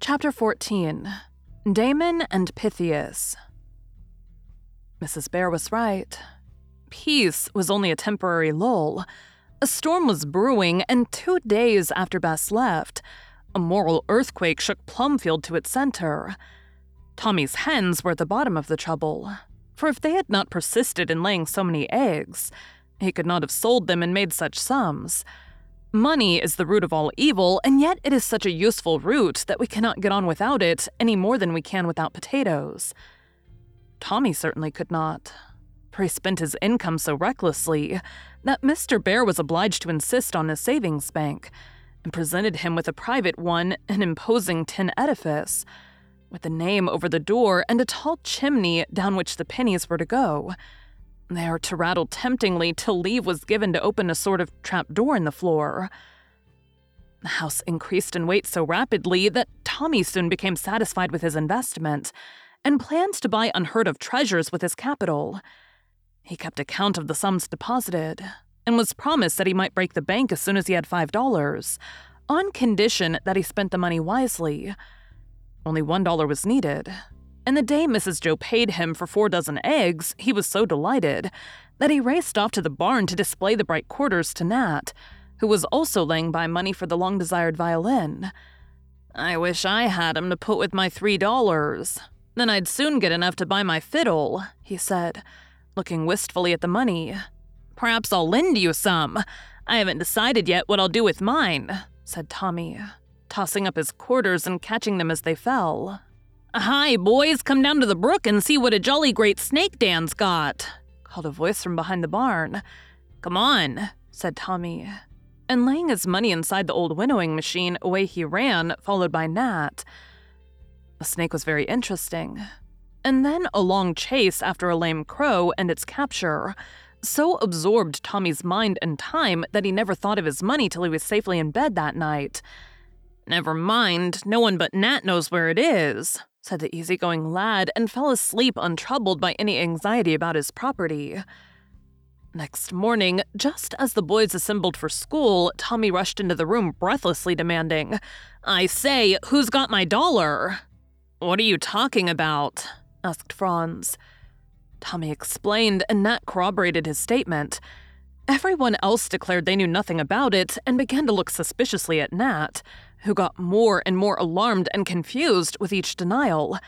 Chapter 14 Damon and Pythias. Mrs. Bhaer was right. Peace was only a temporary lull. A storm was brewing, and two days after Bess left, a moral earthquake shook Plumfield to its center. Tommy's hens were at the bottom of the trouble, for if they had not persisted in laying so many eggs, he could not have sold them and made such sums. Money is the root of all evil, and yet it is such a useful root that we cannot get on without it any more than we can without potatoes. Tommy certainly could not, for he spent his income so recklessly that Mr. Bhaer was obliged to insist on a savings bank and presented him with a private one, an imposing tin edifice, with a name over the door and a tall chimney down which the pennies were to go. There to rattle temptingly till leave was given to open a sort of trap door in the floor. The house increased in weight so rapidly that Tommy soon became satisfied with his investment and planned to buy unheard of treasures with his capital. He kept account of the sums deposited and was promised that he might break the bank as soon as he had five dollars, on condition that he spent the money wisely. Only one dollar was needed, and the day Mrs. Joe paid him for four dozen eggs, he was so delighted that he raced off to the barn to display the bright quarters to Nat, who was also laying by money for the long desired violin. I wish I had 'em to put with my three dollars. Then I'd soon get enough to buy my fiddle, he said, looking wistfully at the money. Perhaps I'll lend you some. I haven't decided yet what I'll do with mine, said Tommy, tossing up his quarters and catching them as they fell. Hi, boys, come down to the brook and see what a jolly great snake Dan's got, called a voice from behind the barn. Come on, said Tommy. And laying his money inside the old winnowing machine, away he ran, followed by Nat. The snake was very interesting. And then a long chase after a lame crow and its capture. So absorbed Tommy's mind and time that he never thought of his money till he was safely in bed that night. Never mind, no one but Nat knows where it is, said the easygoing lad, and fell asleep untroubled by any anxiety about his property. Next morning, just as the boys assembled for school, Tommy rushed into the room breathlessly demanding, I say, who's got my dollar? What are you talking about? asked Franz. Tommy explained, and Nat corroborated his statement. Everyone else declared they knew nothing about it and began to look suspiciously at Nat who got more and more alarmed and confused with each denial.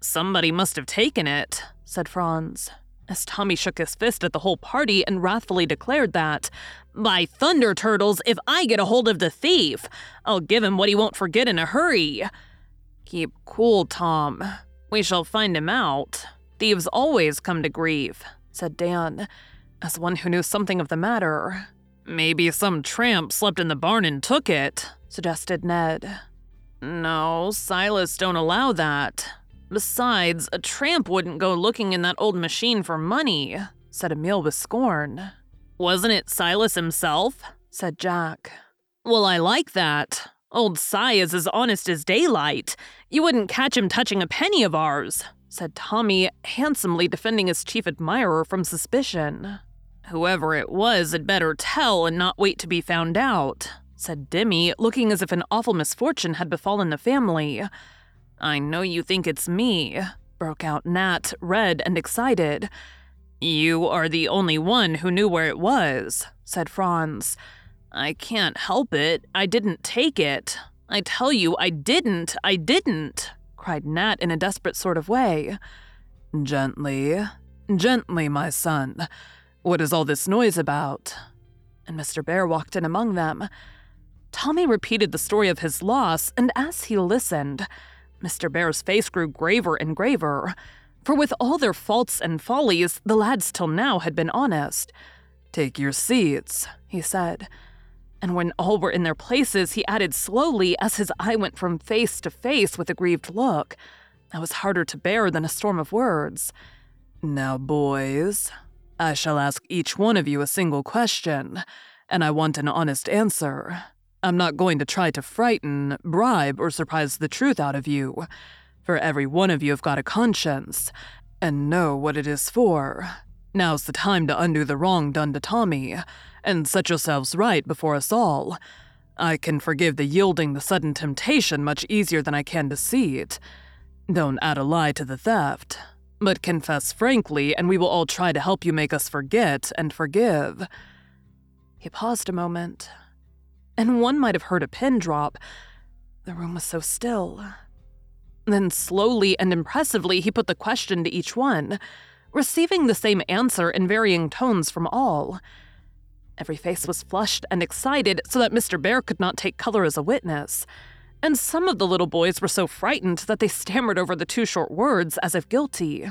Somebody must have taken it, said Franz, as Tommy shook his fist at the whole party and wrathfully declared that, By thunder, Turtles, if I get a hold of the thief, I'll give him what he won't forget in a hurry. Keep cool, Tom. We shall find him out. Thieves always come to grief, said Dan, as one who knew something of the matter. Maybe some tramp slept in the barn and took it, suggested Ned. No, Silas don't allow that. Besides, a tramp wouldn't go looking in that old machine for money, said Emil with scorn. Wasn't it Silas himself? said Jack. Well, I like that. Old Si is as honest as daylight. You wouldn't catch him touching a penny of ours, said Tommy, handsomely defending his chief admirer from suspicion. Whoever it was had better tell and not wait to be found out, said Demi, looking as if an awful misfortune had befallen the family. I know you think it's me, broke out Nat, red and excited. You are the only one who knew where it was, said Franz. I can't help it. I didn't take it. I tell you, I didn't. I didn't, cried Nat in a desperate sort of way. Gently, gently, my son. What is all this noise about? And Mr. Bhaer walked in among them. Tommy repeated the story of his loss, and as he listened, Mr. Bhaer's face grew graver and graver. For with all their faults and follies, the lads till now had been honest. Take your seats, he said. And when all were in their places, he added slowly as his eye went from face to face with a grieved look. That was harder to bear than a storm of words. Now, boys, I shall ask each one of you a single question, and I want an honest answer. I'm not going to try to frighten, bribe, or surprise the truth out of you, for every one of you have got a conscience and know what it is for. Now's the time to undo the wrong done to Tommy and set yourselves right before us all. I can forgive the yielding the sudden temptation much easier than I can deceit. Don't add a lie to the theft, but confess frankly, and we will all try to help you make us forget and forgive. He paused a moment, and one might have heard a pin drop. The room was so still. Then, slowly and impressively, he put the question to each one, receiving the same answer in varying tones from all. Every face was flushed and excited so that Mr. Bhaer could not take color as a witness. And some of the little boys were so frightened that they stammered over the two short words as if guilty.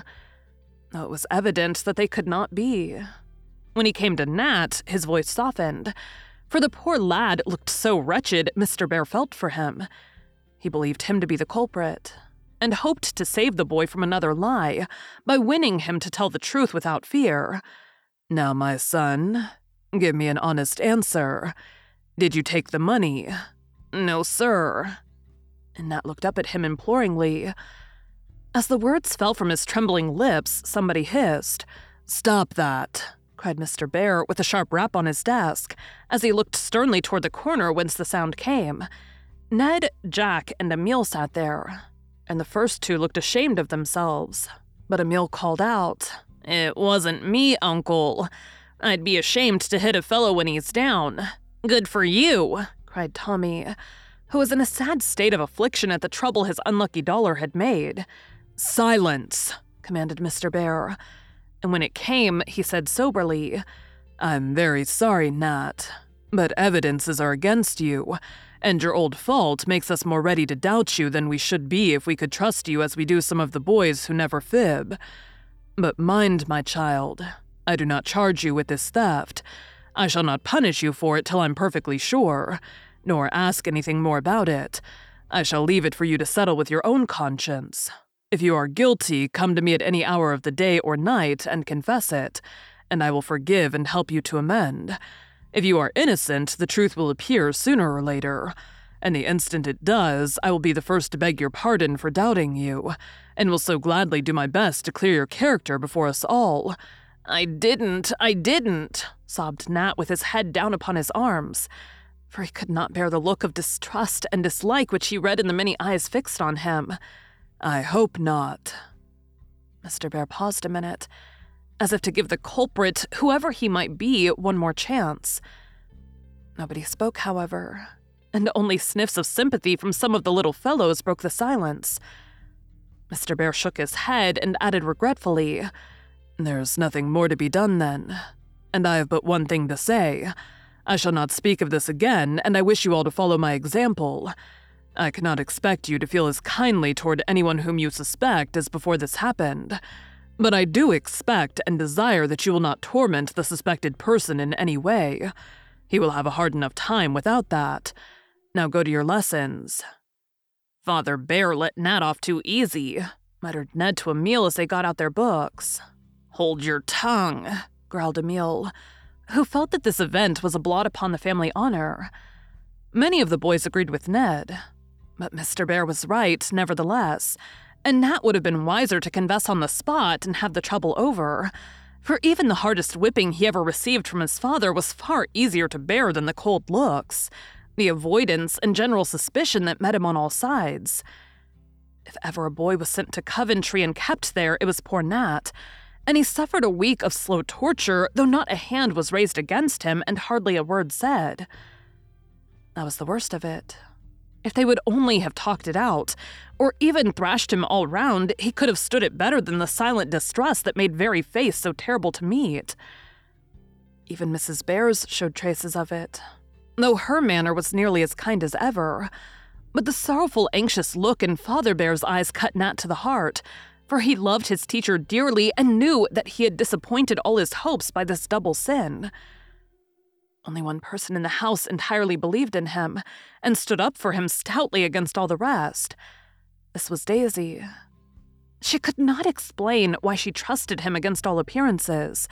Though it was evident that they could not be. When he came to Nat, his voice softened for the poor lad looked so wretched, Mr. Bhaer felt for him. He believed him to be the culprit, and hoped to save the boy from another lie by winning him to tell the truth without fear. Now, my son, give me an honest answer. Did you take the money? No, sir. And Nat looked up at him imploringly. As the words fell from his trembling lips, somebody hissed, Stop that cried Mr. Bhaer with a sharp rap on his desk as he looked sternly toward the corner whence the sound came. Ned, Jack, and Emil sat there, and the first two looked ashamed of themselves. But Emil called out, It wasn't me, Uncle. I'd be ashamed to hit a fellow when he's down. Good for you, cried Tommy, who was in a sad state of affliction at the trouble his unlucky dollar had made. Silence, commanded Mr. Bhaer and when it came, he said soberly, I'm very sorry, Nat, but evidences are against you, and your old fault makes us more ready to doubt you than we should be if we could trust you as we do some of the boys who never fib. But mind, my child, I do not charge you with this theft. I shall not punish you for it till I'm perfectly sure, nor ask anything more about it. I shall leave it for you to settle with your own conscience. If you are guilty, come to me at any hour of the day or night and confess it, and I will forgive and help you to amend. If you are innocent, the truth will appear sooner or later. And the instant it does, I will be the first to beg your pardon for doubting you, and will so gladly do my best to clear your character before us all. I didn't, I didn't, sobbed Nat with his head down upon his arms, for he could not bear the look of distrust and dislike which he read in the many eyes fixed on him. I hope not. Mr. Bhaer paused a minute, as if to give the culprit, whoever he might be, one more chance. Nobody spoke, however, and only sniffs of sympathy from some of the little fellows broke the silence. Mr. Bhaer shook his head and added regretfully, There's nothing more to be done then, and I have but one thing to say. I shall not speak of this again, and I wish you all to follow my example. I cannot expect you to feel as kindly toward anyone whom you suspect as before this happened. But I do expect and desire that you will not torment the suspected person in any way. He will have a hard enough time without that. Now go to your lessons. Father Bhaer let Nat off too easy, muttered Ned to Emil as they got out their books. Hold your tongue, growled Emil, who felt that this event was a blot upon the family honor. Many of the boys agreed with Ned, but Mr. Bhaer was right, nevertheless, and Nat would have been wiser to confess on the spot and have the trouble over. For even the hardest whipping he ever received from his father was far easier to bear than the cold looks, the avoidance and general suspicion that met him on all sides. If ever a boy was sent to Coventry and kept there, it was poor Nat, and he suffered a week of slow torture, though not a hand was raised against him and hardly a word said. That was the worst of it. If they would only have talked it out, or even thrashed him all round, he could have stood it better than the silent distress that made very face so terrible to meet. Even Mrs. Bears showed traces of it, though her manner was nearly as kind as ever. But the sorrowful, anxious look in Father Bhaer's eyes cut Nat to the heart, for he loved his teacher dearly and knew that he had disappointed all his hopes by this double sin. Only one person in the house entirely believed in him and stood up for him stoutly against all the rest. This was Daisy. She could not explain why she trusted him against all appearances.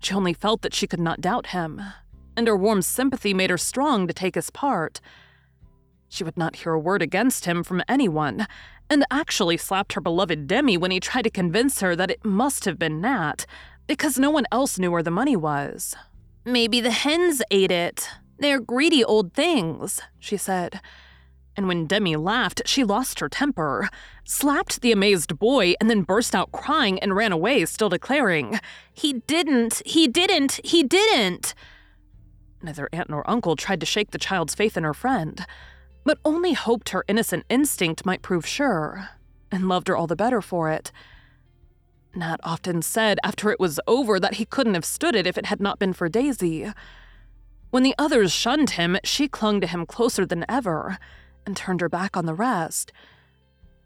She only felt that she could not doubt him, and her warm sympathy made her strong to take his part. She would not hear a word against him from anyone, and actually slapped her beloved Demi when he tried to convince her that it must have been Nat, because no one else knew where the money was. Maybe the hens ate it. They're greedy old things, she said. And when Demi laughed, she lost her temper, slapped the amazed boy, and then burst out crying and ran away, still declaring, He didn't, he didn't, he didn't. Neither aunt nor uncle tried to shake the child's faith in her friend but only hoped her innocent instinct might prove sure, and loved her all the better for it. Nat often said after it was over that he couldn't have stood it if it had not been for Daisy. When the others shunned him, she clung to him closer than ever and turned her back on the rest.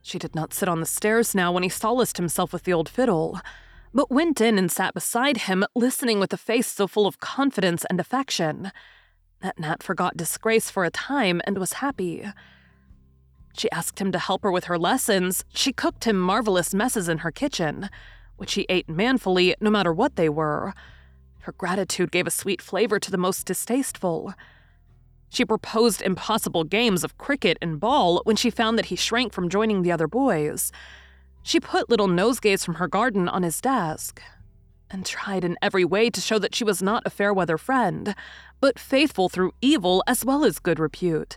She did not sit on the stairs now when he solaced himself with the old fiddle, but went in and sat beside him, listening with a face so full of confidence and affection that Nat forgot disgrace for a time and was happy. She asked him to help her with her lessons. She cooked him marvelous messes in her kitchen, which he ate manfully no matter what they were. Her gratitude gave a sweet flavor to the most distasteful. She proposed impossible games of cricket and ball when she found that he shrank from joining the other boys. She put little nosegays from her garden on his desk, and tried in every way to show that she was not a fair weather friend, but faithful through evil as well as good repute.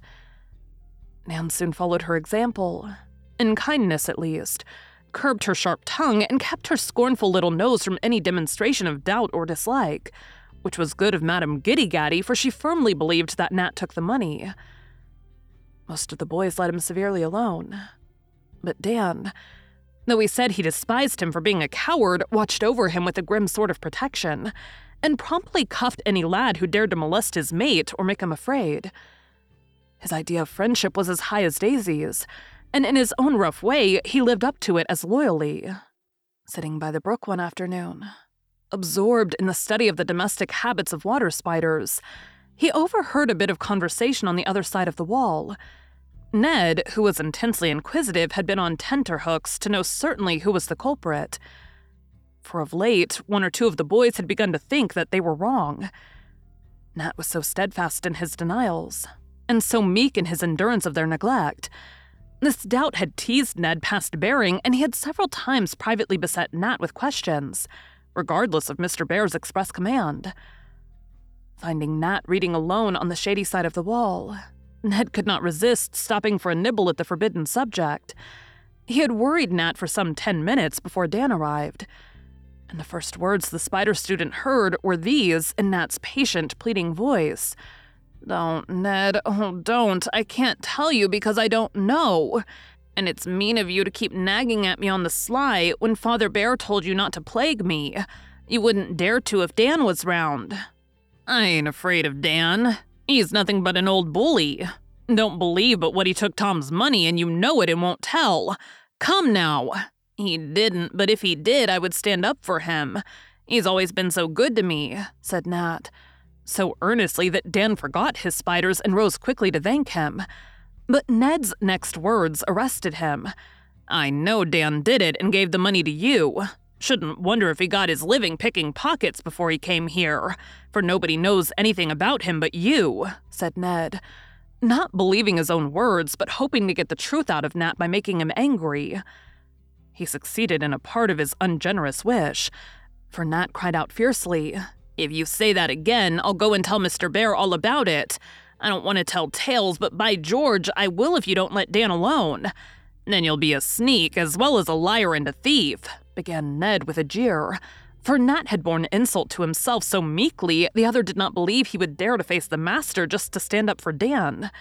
Nan soon followed her example, in kindness at least, curbed her sharp tongue, and kept her scornful little nose from any demonstration of doubt or dislike, which was good of Madame Giddy Gaddy, for she firmly believed that Nat took the money. Most of the boys let him severely alone. But Dan, though he said he despised him for being a coward, watched over him with a grim sort of protection, and promptly cuffed any lad who dared to molest his mate or make him afraid. His idea of friendship was as high as Daisy's, and in his own rough way, he lived up to it as loyally. Sitting by the brook one afternoon, absorbed in the study of the domestic habits of water spiders, he overheard a bit of conversation on the other side of the wall. Ned, who was intensely inquisitive, had been on tenterhooks to know certainly who was the culprit for of late, one or two of the boys had begun to think that they were wrong. Nat was so steadfast in his denials, and so meek in his endurance of their neglect. This doubt had teased Ned past bearing, and he had several times privately beset Nat with questions, regardless of Mr. Bhaer's express command. Finding Nat reading alone on the shady side of the wall, Ned could not resist stopping for a nibble at the forbidden subject. He had worried Nat for some ten minutes before Dan arrived and the first words the spider student heard were these in Nat's patient, pleading voice Don't, Ned, oh, don't. I can't tell you because I don't know. And it's mean of you to keep nagging at me on the sly when Father Bhaer told you not to plague me. You wouldn't dare to if Dan was round. I ain't afraid of Dan. He's nothing but an old bully. Don't believe but what he took Tom's money and you know it and won't tell. Come now. He didn't, but if he did, I would stand up for him. He's always been so good to me, said Nat, so earnestly that Dan forgot his spiders and rose quickly to thank him. But Ned's next words arrested him. I know Dan did it and gave the money to you. Shouldn't wonder if he got his living picking pockets before he came here, for nobody knows anything about him but you, said Ned. Not believing his own words, but hoping to get the truth out of Nat by making him angry. He succeeded in a part of his ungenerous wish, for Nat cried out fiercely, If you say that again, I'll go and tell Mr. Bhaer all about it. I don't want to tell tales, but by George, I will if you don't let Dan alone. Then you'll be a sneak as well as a liar and a thief, began Ned with a jeer. For Nat had borne insult to himself so meekly, the other did not believe he would dare to face the master just to stand up for Dan.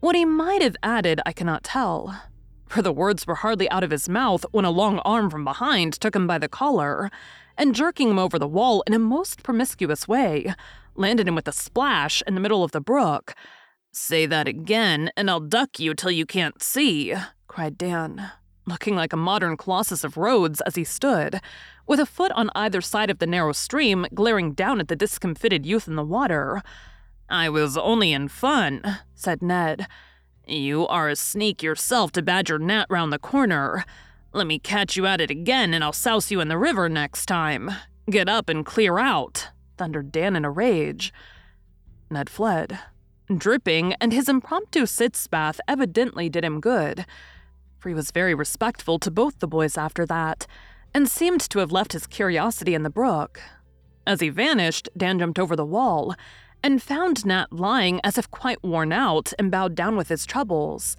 What he might have added, I cannot tell, for the words were hardly out of his mouth when a long arm from behind took him by the collar, and jerking him over the wall in a most promiscuous way, landed him with a splash in the middle of the brook. Say that again, and I'll duck you till you can't see, cried Dan, looking like a modern Colossus of Rhodes as he stood, with a foot on either side of the narrow stream, glaring down at the discomfited youth in the water. I was only in fun, said Ned. You are a sneak yourself to badger Nat round the corner. Let me catch you at it again, and I'll souse you in the river next time. Get up and clear out, thundered Dan in a rage. Ned fled, dripping, and his impromptu sitz bath evidently did him good, for he was very respectful to both the boys after that and seemed to have left his curiosity in the brook. As he vanished, Dan jumped over the wall and found Nat lying as if quite worn out and bowed down with his troubles.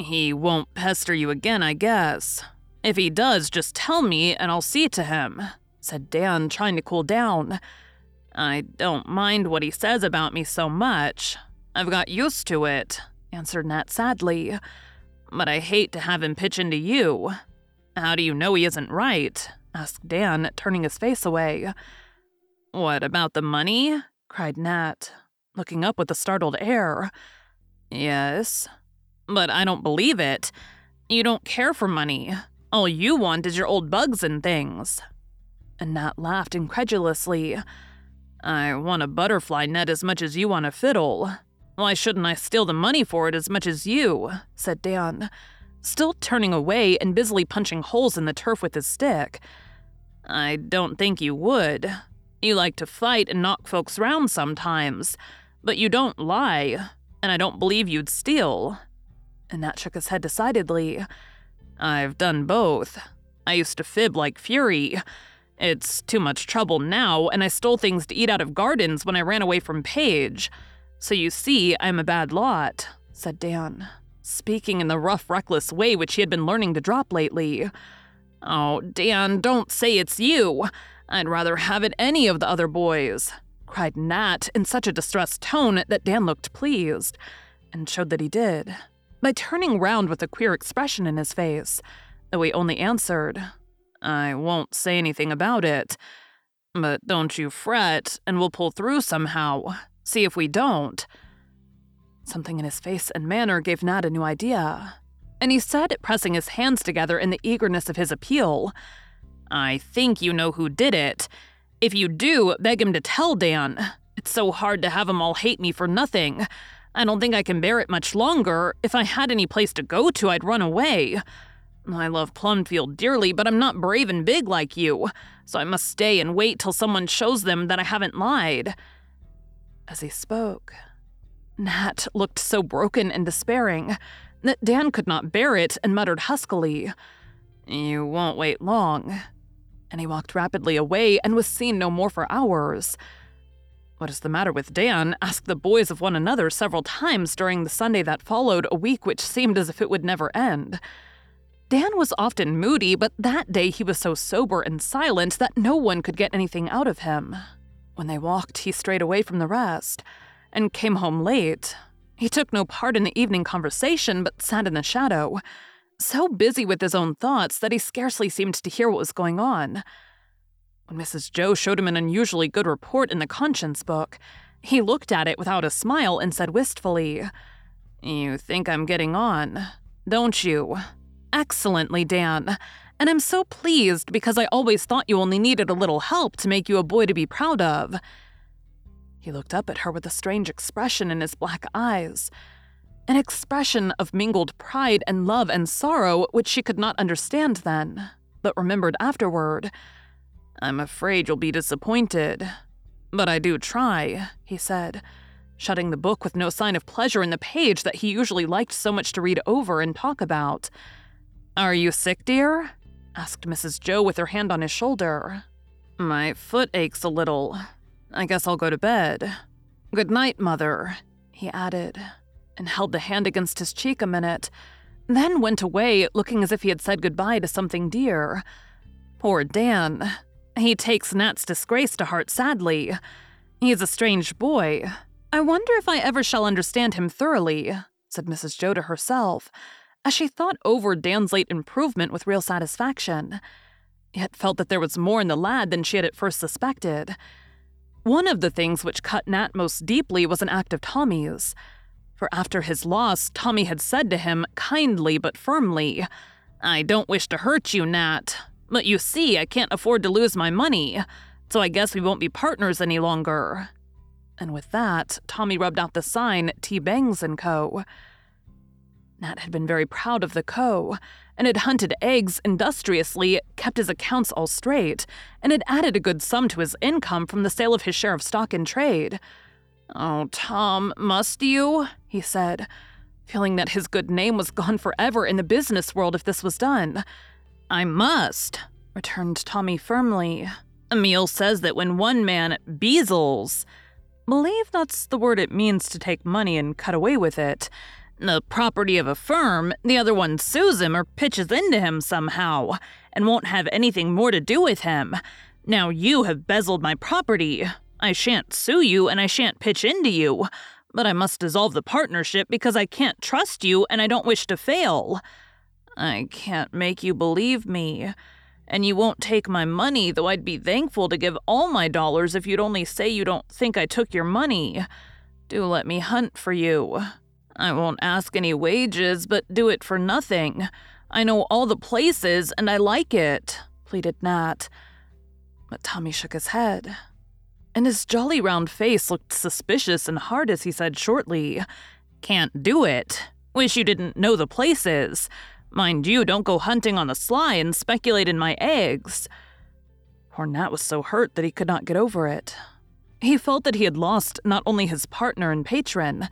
He won't pester you again, I guess. If he does, just tell me and I'll see to him, said Dan, trying to cool down. I don't mind what he says about me so much. I've got used to it, answered Nat sadly. But I hate to have him pitch into you. How do you know he isn't right? asked Dan, turning his face away. What about the money? cried Nat, looking up with a startled air. Yes, but I don't believe it. You don't care for money. All you want is your old bugs and things. And Nat laughed incredulously. I want a butterfly net as much as you want a fiddle. Why shouldn't I steal the money for it as much as you? said Dan still turning away and busily punching holes in the turf with his stick. I don't think you would. You like to fight and knock folks round sometimes, but you don't lie, and I don't believe you'd steal. Nat shook his head decidedly. I've done both. I used to fib like fury. It's too much trouble now, and I stole things to eat out of gardens when I ran away from Paige. So you see, I'm a bad lot, said Dan speaking in the rough, reckless way which he had been learning to drop lately. Oh, Dan, don't say it's you. I'd rather have it any of the other boys, cried Nat in such a distressed tone that Dan looked pleased, and showed that he did, by turning round with a queer expression in his face, though he only answered, I won't say anything about it. But don't you fret, and we'll pull through somehow. See if we don't. Something in his face and manner gave Nat a new idea. And he said, pressing his hands together in the eagerness of his appeal, I think you know who did it. If you do, beg him to tell Dan. It's so hard to have 'em all hate me for nothing. I don't think I can bear it much longer. If I had any place to go to, I'd run away. I love Plumfield dearly, but I'm not brave and big like you, so I must stay and wait till someone shows them that I haven't lied. As he spoke, Nat looked so broken and despairing that Dan could not bear it and muttered huskily, You won't wait long. And he walked rapidly away and was seen no more for hours. What is the matter with Dan? asked the boys of one another several times during the Sunday that followed, a week which seemed as if it would never end. Dan was often moody, but that day he was so sober and silent that no one could get anything out of him. When they walked, he strayed away from the rest and came home late. He took no part in the evening conversation, but sat in the shadow, so busy with his own thoughts that he scarcely seemed to hear what was going on. When Mrs. Joe showed him an unusually good report in the conscience book, he looked at it without a smile and said wistfully, You think I'm getting on, don't you? Excellently, Dan. And I'm so pleased because I always thought you only needed a little help to make you a boy to be proud of. He looked up at her with a strange expression in his black eyes, an expression of mingled pride and love and sorrow which she could not understand then, but remembered afterward. I'm afraid you'll be disappointed. But I do try, he said, shutting the book with no sign of pleasure in the page that he usually liked so much to read over and talk about. Are you sick, dear? asked Mrs. Joe with her hand on his shoulder. My foot aches a little. I guess I'll go to bed. Good night, Mother, he added, and held the hand against his cheek a minute, then went away looking as if he had said goodbye to something dear. Poor Dan. He takes Nat's disgrace to heart sadly. He's a strange boy. I wonder if I ever shall understand him thoroughly, said Mrs. Joe to herself, as she thought over Dan's late improvement with real satisfaction, yet felt that there was more in the lad than she had at first suspected. One of the things which cut Nat most deeply was an act of Tommy's. For after his loss, Tommy had said to him, kindly but firmly, I don't wish to hurt you, Nat, but you see, I can't afford to lose my money, so I guess we won't be partners any longer. And with that, Tommy rubbed out the sign T. Bangs & Co. Nat had been very proud of the Co. and had hunted eggs industriously, kept his accounts all straight, and had added a good sum to his income from the sale of his share of stock in trade. Oh, Tom, must you? he said, feeling that his good name was gone forever in the business world if this was done. I must, returned Tommy firmly. Emil says that when one man beezles, believe that's the word it means to take money and cut away with it, the property of a firm, the other one sues him or pitches into him somehow, and won't have anything more to do with him. Now you have bezzled my property. I shan't sue you and I shan't pitch into you, but I must dissolve the partnership because I can't trust you and I don't wish to fail. I can't make you believe me. And you won't take my money, though I'd be thankful to give all my dollars if you'd only say you don't think I took your money. Do let me hunt for you. I won't ask any wages, but do it for nothing. I know all the places and I like it, pleaded Nat. But Tommy shook his head. And his jolly round face looked suspicious and hard as he said shortly, Can't do it. Wish you didn't know the places. Mind you, don't go hunting on the sly and speculate in my eggs. Poor Nat was so hurt that he could not get over it. He felt that he had lost not only his partner and patron,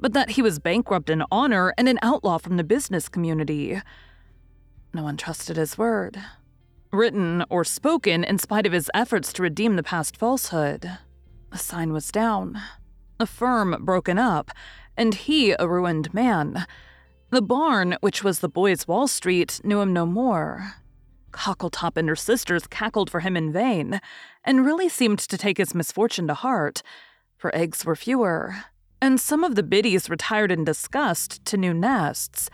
but that he was bankrupt in honor and an outlaw from the business community. No one trusted his word. Written or spoken in spite of his efforts to redeem the past falsehood. The sign was down. A firm broken up, and he a ruined man. The barn, which was the boy's Wall Street, knew him no more. Cockletop and her sisters cackled for him in vain, and really seemed to take his misfortune to heart, for eggs were fewer, and some of the biddies retired in disgust to new nests,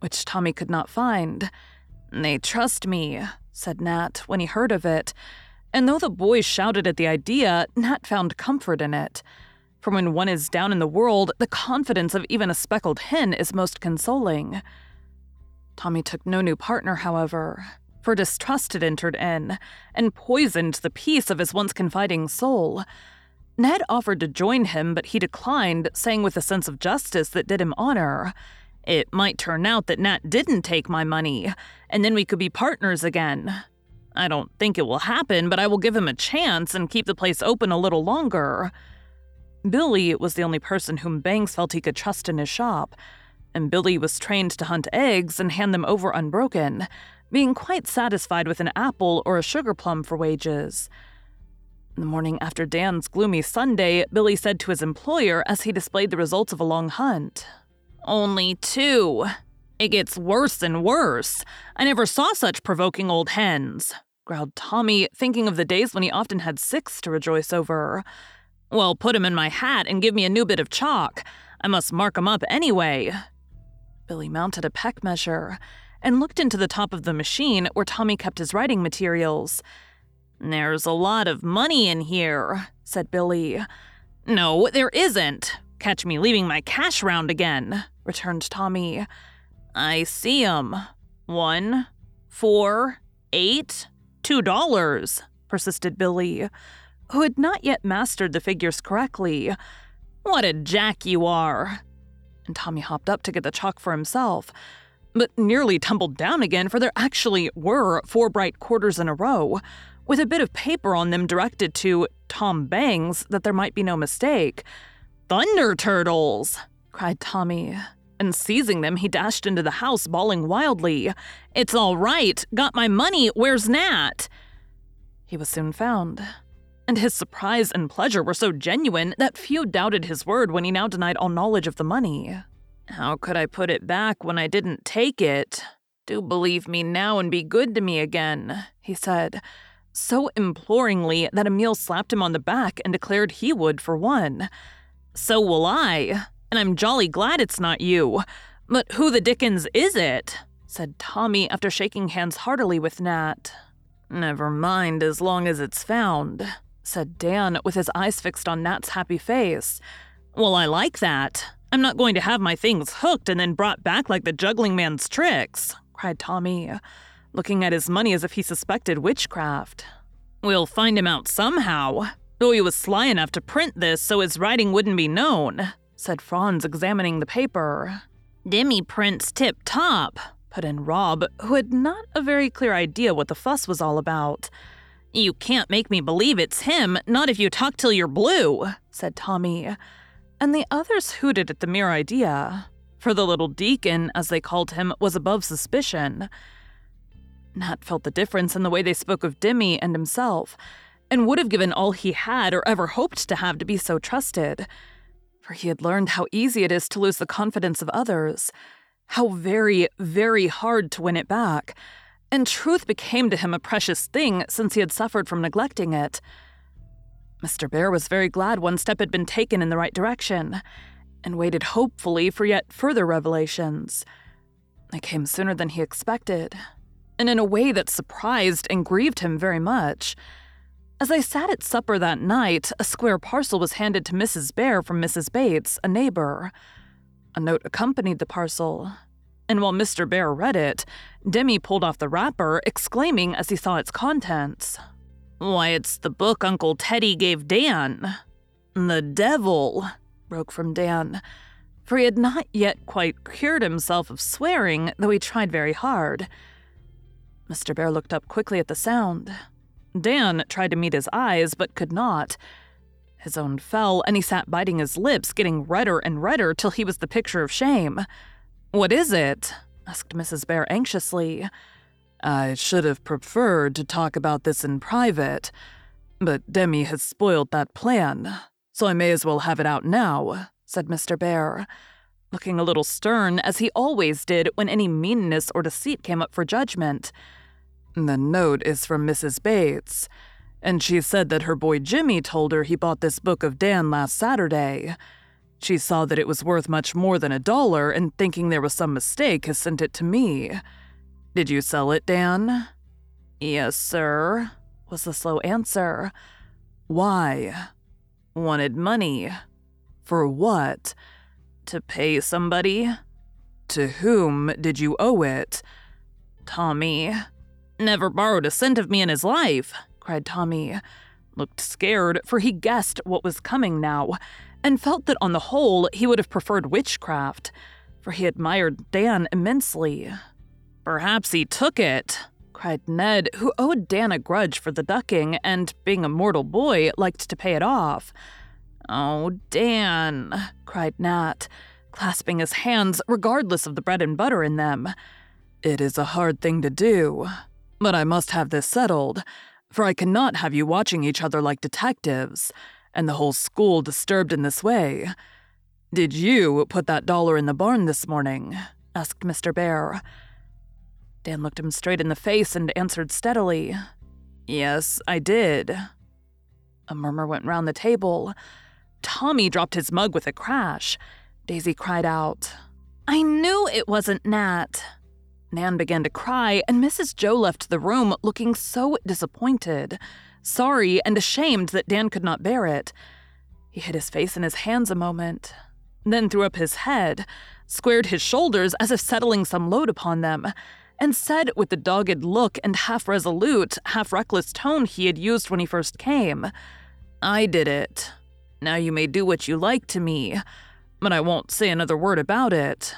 which Tommy could not find. They trust me, said Nat when he heard of it, and though the boys shouted at the idea, Nat found comfort in it. For when one is down in the world, the confidence of even a speckled hen is most consoling. Tommy took no new partner, however, for distrust had entered in and poisoned the peace of his once confiding soul. Ned offered to join him, but he declined, saying with a sense of justice that did him honor, It might turn out that Nat didn't take my money, and then we could be partners again. I don't think it will happen, but I will give him a chance and keep the place open a little longer. Billy was the only person whom Bangs felt he could trust in his shop, and Billy was trained to hunt eggs and hand them over unbroken, being quite satisfied with an apple or a sugar plum for wages. The morning after Dan's gloomy Sunday, Billy said to his employer as he displayed the results of a long hunt Only two. It gets worse and worse. I never saw such provoking old hens, growled Tommy, thinking of the days when he often had six to rejoice over. Well, put 'em in my hat and give me a new bit of chalk. I must mark 'em up anyway. Billy mounted a peck measure and looked into the top of the machine where Tommy kept his writing materials. There's a lot of money in here, said Billy. No, there isn't. Catch me leaving my cash round again, returned Tommy. I see 'em. One, four, eight, two dollars, persisted Billy, who had not yet mastered the figures correctly. What a jack you are! And Tommy hopped up to get the chalk for himself, but nearly tumbled down again, for there actually were four bright quarters in a row, with a bit of paper on them directed to Tom Bangs that there might be no mistake. Thunder turtles! cried Tommy. and seizing them, he dashed into the house, bawling wildly, It's all right! Got my money! Where's Nat? He was soon found, and his surprise and pleasure were so genuine that few doubted his word when he now denied all knowledge of the money. How could I put it back when I didn't take it? Do believe me now and be good to me again, he said, so imploringly that Emil slapped him on the back and declared he would for one. So will I, and I'm jolly glad it's not you. But who the dickens is it? said Tommy after shaking hands heartily with Nat. Never mind as long as it's found, said Dan with his eyes fixed on Nat's happy face. Well, I like that. I'm not going to have my things hooked and then brought back like the juggling man's tricks, cried Tommy, looking at his money as if he suspected witchcraft. We'll find him out somehow, though he was sly enough to print this so his writing wouldn't be known, said Franz, examining the paper. Demi prints tip top, put in Rob, who had not a very clear idea what the fuss was all about. You can't make me believe it's him, not if you talk till you're blue, said Tommy. And the others hooted at the mere idea, for the little deacon, as they called him, was above suspicion. Nat felt the difference in the way they spoke of Demi and himself, and would have given all he had or ever hoped to have to be so trusted. For he had learned how easy it is to lose the confidence of others, how very, very hard to win it back, and truth became to him a precious thing since he had suffered from neglecting it. Mr. Bhaer was very glad one step had been taken in the right direction, and waited hopefully for yet further revelations. They came sooner than he expected, and in a way that surprised and grieved him very much. As they sat at supper that night, a square parcel was handed to Mrs. Bhaer from Mrs. Bates, a neighbor. A note accompanied the parcel, and while Mr. Bhaer read it, Demi pulled off the wrapper, exclaiming as he saw its contents. Why, it's the book Uncle Teddy gave Dan. The devil, broke from Dan, for he had not yet quite cured himself of swearing, though he tried very hard. Mr. Bhaer looked up quickly at the sound. Dan tried to meet his eyes, but could not. His own fell, and he sat biting his lips, getting redder and redder till he was the picture of shame. What is it? asked Mrs. Bhaer anxiously. I should have preferred to talk about this in private, but Demi has spoiled that plan, so I may as well have it out now, said Mr. Bhaer, looking a little stern as he always did when any meanness or deceit came up for judgment. The note is from Mrs. Bates, and she said that her boy Jimmy told her he bought this book of Dan last Saturday. She saw that it was worth much more than a dollar and thinking there was some mistake has sent it to me. Did you sell it, Dan? Yes, sir, was the slow answer. Why? Wanted money. For what? To pay somebody. To whom did you owe it? Tommy. Never borrowed a cent of me in his life, cried Tommy. Looked scared, for he guessed what was coming now, and felt that on the whole he would have preferred witchcraft, for he admired Dan immensely. Perhaps he took it, cried Ned, who owed Dan a grudge for the ducking and, being a mortal boy, liked to pay it off. Oh, Dan, cried Nat, clasping his hands, regardless of the bread and butter in them. It is a hard thing to do, but I must have this settled, for I cannot have you watching each other like detectives, and the whole school disturbed in this way. Did you put that dollar in the barn this morning? asked Mr. Bhaer. Dan looked him straight in the face and answered steadily, Yes, I did. A murmur went round the table. Tommy dropped his mug with a crash. Daisy cried out, I knew it wasn't Nat. Nan began to cry, and Mrs. Joe left the room looking so disappointed, sorry, and ashamed that Dan could not bear it. He hid his face in his hands a moment, then threw up his head, squared his shoulders as if settling some load upon them, and said with the dogged look and half resolute, half reckless tone he had used when he first came, I did it. Now you may do what you like to me, but I won't say another word about it.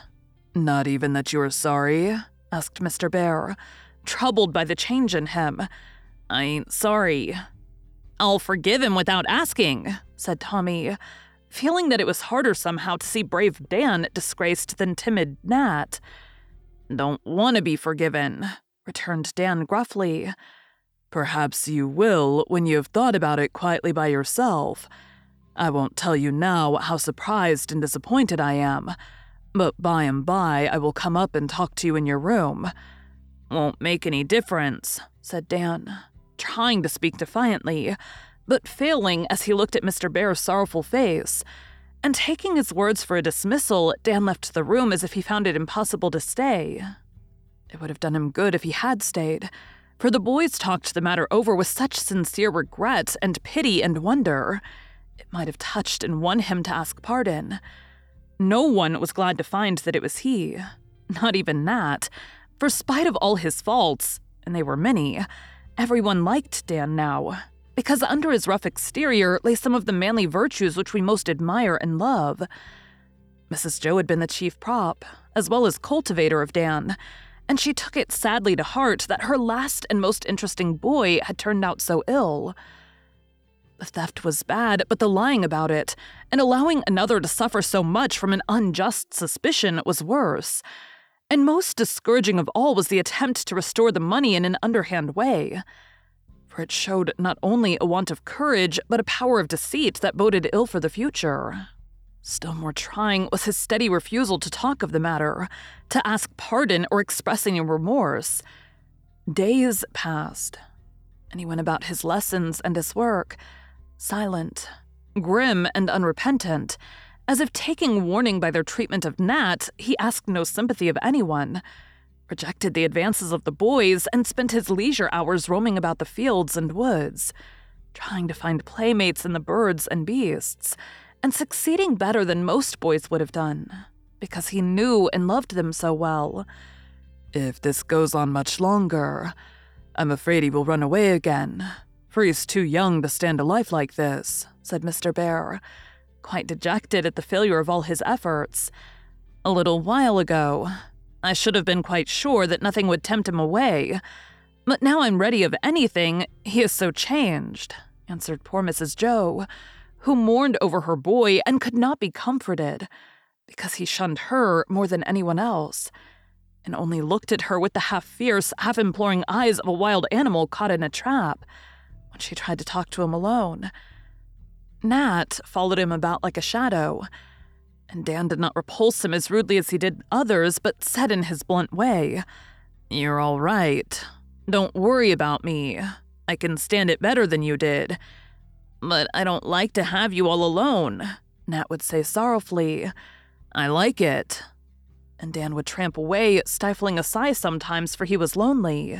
Not even that you are sorry? asked Mr. Bhaer, troubled by the change in him. I ain't sorry. I'll forgive him without asking, said Tommy, feeling that it was harder somehow to see brave Dan disgraced than timid Nat. Don't want to be forgiven, returned Dan gruffly. Perhaps you will when you have thought about it quietly by yourself. I won't tell you now how surprised and disappointed I am, but by and by I will come up and talk to you in your room. Won't make any difference, said Dan, trying to speak defiantly, but failing as he looked at Mr. Bhaer's sorrowful face. And taking his words for a dismissal, Dan left the room as if he found it impossible to stay. It would have done him good if he had stayed, for the boys talked the matter over with such sincere regret and pity and wonder. It might have touched and won him to ask pardon. No one was glad to find that it was he, not even Nat, for spite of all his faults, and they were many, everyone liked Dan now, because under his rough exterior lay some of the manly virtues which we most admire and love. Mrs. Joe had been the chief prop, as well as cultivator of Dan, and she took it sadly to heart that her last and most interesting boy had turned out so ill. The theft was bad, but the lying about it, and allowing another to suffer so much from an unjust suspicion was worse. And most discouraging of all was the attempt to restore the money in an underhand way. For it showed not only a want of courage, but a power of deceit that boded ill for the future. Still more trying was his steady refusal to talk of the matter, to ask pardon or express any remorse. Days passed, and he went about his lessons and his work silent, grim, and unrepentant. As if taking warning by their treatment of Nat, he asked no sympathy of anyone, rejected the advances of the boys, and spent his leisure hours roaming about the fields and woods, trying to find playmates in the birds and beasts, and succeeding better than most boys would have done, because he knew and loved them so well. If this goes on much longer, I'm afraid he will run away again, for he's too young to stand a life like this, said Mr. Bhaer, quite dejected at the failure of all his efforts. A little while ago, I should have been quite sure that nothing would tempt him away. But now I'm ready of anything, he is so changed, answered poor Mrs. Joe, who mourned over her boy and could not be comforted, because he shunned her more than anyone else, and only looked at her with the half fierce, half imploring eyes of a wild animal caught in a trap when she tried to talk to him alone. Nat followed him about like a shadow, and Dan did not repulse him as rudely as he did others, but said in his blunt way, You're all right. Don't worry about me. I can stand it better than you did. But I don't like to have you all alone, Nat would say sorrowfully. I like it. And Dan would tramp away, stifling a sigh sometimes, for he was lonely.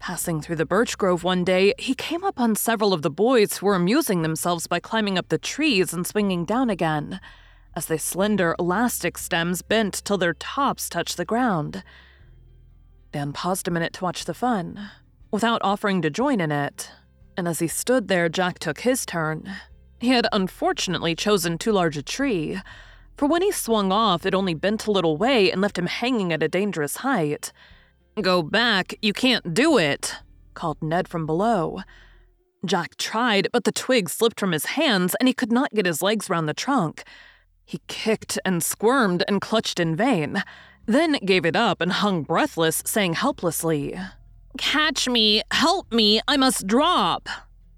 Passing through the birch grove one day, he came upon several of the boys who were amusing themselves by climbing up the trees and swinging down again, as their slender, elastic stems bent till their tops touched the ground. Dan paused a minute to watch the fun, without offering to join in it, and as he stood there, Jack took his turn. He had unfortunately chosen too large a tree, for when he swung off, it only bent a little way and left him hanging at a dangerous height. Go back, you can't do it, called Ned from below. Jack tried, but the twig slipped from his hands and he could not get his legs round the trunk. He kicked and squirmed and clutched in vain, then gave it up and hung breathless, saying helplessly, Catch me, help me, I must drop.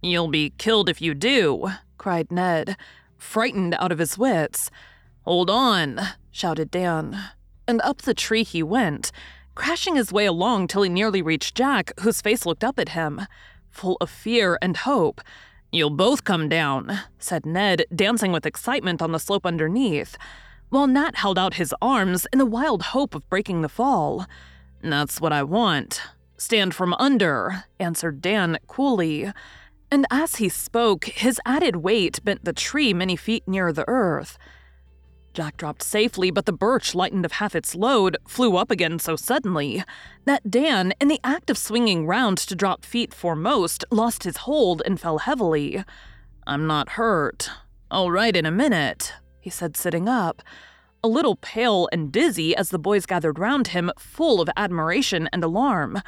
You'll be killed if you do, cried Ned, frightened out of his wits. Hold on, shouted Dan. And up the tree he went, crashing his way along till he nearly reached Jack, whose face looked up at him, full of fear and hope. You'll both come down, said Ned, dancing with excitement on the slope underneath, while Nat held out his arms in the wild hope of breaking the fall. That's what I want. Stand from under, answered Dan coolly. And as he spoke, his added weight bent the tree many feet nearer the earth. Jack dropped safely, but the birch, lightened of half its load, flew up again so suddenly that Dan, in the act of swinging round to drop feet foremost, lost his hold and fell heavily. I'm not hurt. All right in a minute, he said, sitting up, a little pale and dizzy as the boys gathered round him, full of admiration and alarm.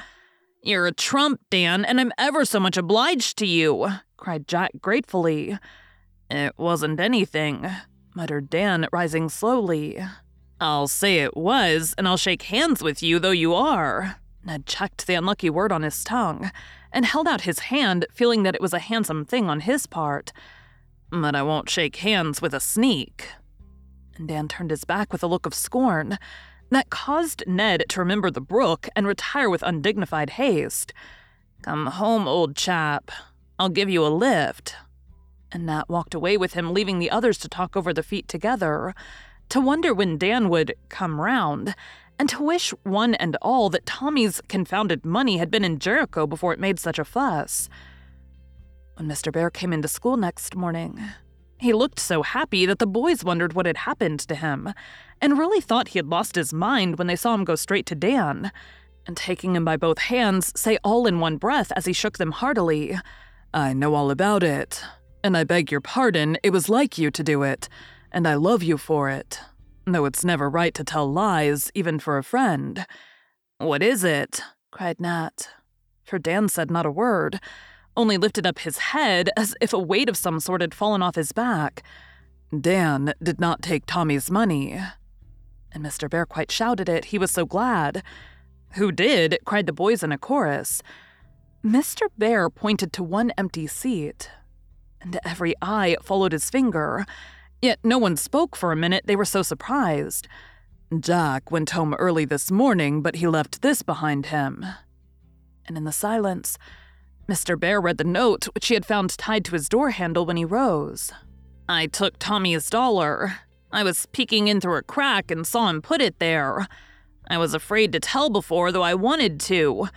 You're a trump, Dan, and I'm ever so much obliged to you, cried Jack gratefully. It wasn't anything, muttered Dan, rising slowly. I'll say it was, and I'll shake hands with you, though you are. Ned checked the unlucky word on his tongue and held out his hand, feeling that it was a handsome thing on his part. But I won't shake hands with a sneak. And Dan turned his back with a look of scorn that caused Ned to remember the brook and retire with undignified haste. Come home, old chap. I'll give you a lift. And Nat walked away with him, leaving the others to talk over the feat together, to wonder when Dan would come round, and to wish one and all that Tommy's confounded money had been in Jericho before it made such a fuss. When Mr. Bhaer came into school next morning, he looked so happy that the boys wondered what had happened to him, and really thought he had lost his mind when they saw him go straight to Dan, and taking him by both hands, say all in one breath as he shook them heartily, I know all about it, and I beg your pardon, it was like you to do it, and I love you for it. Though it's never right to tell lies, even for a friend. What is it? cried Nat. For Dan said not a word, only lifted up his head as if a weight of some sort had fallen off his back. Dan did not take Tommy's money. And Mr. Bhaer quite shouted it, he was so glad. Who did? cried the boys in a chorus. Mr. Bhaer pointed to one empty seat, and every eye followed his finger. Yet no one spoke for a minute, they were so surprised. Jack went home early this morning, but he left this behind him. And in the silence, Mr. Bhaer read the note which he had found tied to his door handle when he rose. I took Tommy's dollar. I was peeking in through a crack and saw him put it there. I was afraid to tell before, though I wanted to.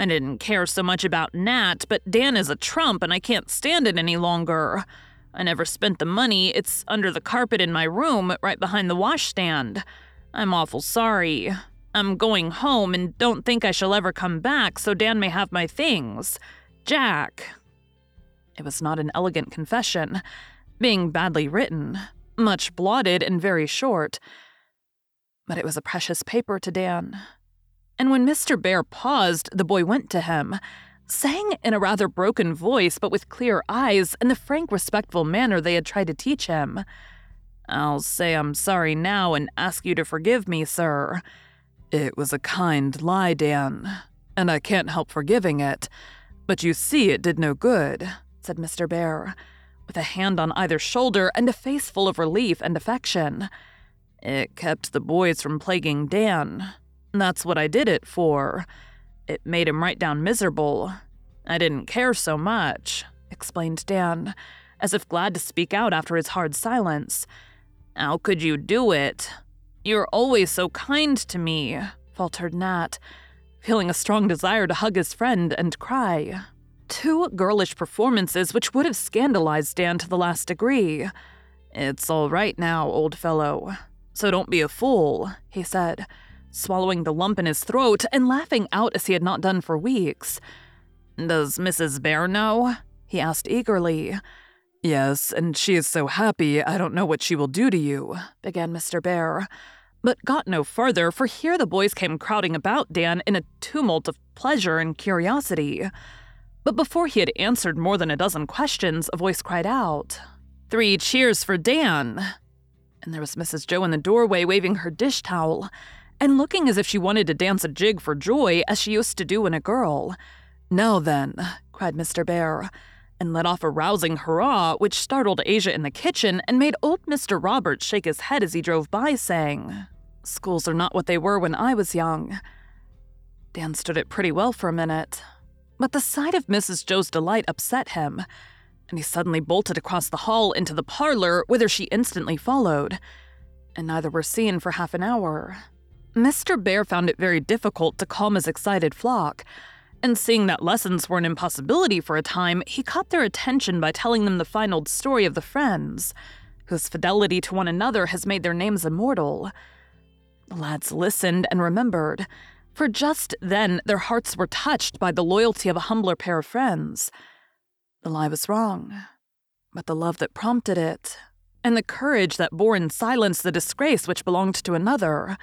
I didn't care so much about Nat, but Dan is a trump and I can't stand it any longer. I never spent the money. It's under the carpet in my room, right behind the washstand. I'm awful sorry. I'm going home and don't think I shall ever come back, so Dan may have my things. Jack. It was not an elegant confession, being badly written, much blotted and very short. But it was a precious paper to Dan. And when Mr. Bhaer paused, the boy went to him, saying in a rather broken voice but with clear eyes and the frank, respectful manner they had tried to teach him. I'll say I'm sorry now and ask you to forgive me, sir. It was a kind lie, Dan, and I can't help forgiving it. But you see, it did no good, said Mr. Bhaer, with a hand on either shoulder and a face full of relief and affection. It kept the boys from plaguing Dan. That's what I did it for. It made him right down miserable. I didn't care so much, explained Dan, as if glad to speak out after his hard silence. How could you do it? You're always so kind to me, faltered Nat, feeling a strong desire to hug his friend and cry. Two girlish performances which would have scandalized Dan to the last degree. It's all right now, old fellow. So don't be a fool, he said, swallowing the lump in his throat and laughing out as he had not done for weeks. Does Mrs. Bhaer know? he asked eagerly. Yes, and she is so happy I don't know what she will do to you, began Mr. Bhaer, but got no further, for here the boys came crowding about Dan in a tumult of pleasure and curiosity. But before he had answered more than a dozen questions, a voice cried out, Three cheers for Dan! And there was Mrs. Joe in the doorway waving her dish towel and looking as if she wanted to dance a jig for joy as she used to do when a girl. Now then, cried Mr. Bhaer, and let off a rousing hurrah which startled Asia in the kitchen and made old Mr. Roberts shake his head as he drove by, saying, Schools are not what they were when I was young. Dan stood it pretty well for a minute, but the sight of Mrs. Joe's delight upset him, and he suddenly bolted across the hall into the parlor, whither she instantly followed, and neither were seen for half an hour. Mr. Bhaer found it very difficult to calm his excited flock, and seeing that lessons were an impossibility for a time, he caught their attention by telling them the fine old story of the friends, whose fidelity to one another has made their names immortal. The lads listened and remembered, for just then their hearts were touched by the loyalty of a humbler pair of friends. The lie was wrong, but the love that prompted it, and the courage that bore in silence the disgrace which belonged to another,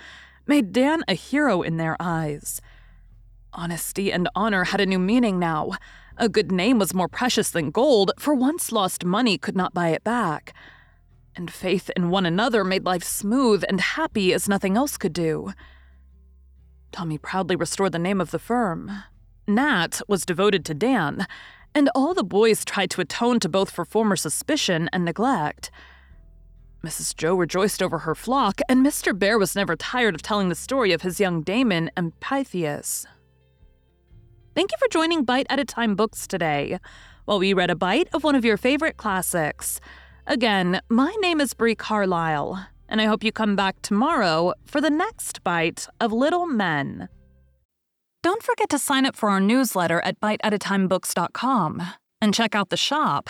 made Dan a hero in their eyes. Honesty and honor had a new meaning now. A good name was more precious than gold, for once lost money could not buy it back. and faith in one another made life smooth and happy as nothing else could do. Tommy proudly restored the name of the firm. Nat was devoted to Dan, and all the boys tried to atone to both for former suspicion and neglect. Mrs. Joe rejoiced over her flock, and Mr. Bhaer was never tired of telling the story of his young Damon and Pythias. Thank you for joining Bite at a Time Books today, while we read a bite of one of your favorite classics. Again, my name is Bree Carlile, and I hope you come back tomorrow for the next bite of Little Men. Don't forget to sign up for our newsletter at biteatatimebooks.com and check out the shop.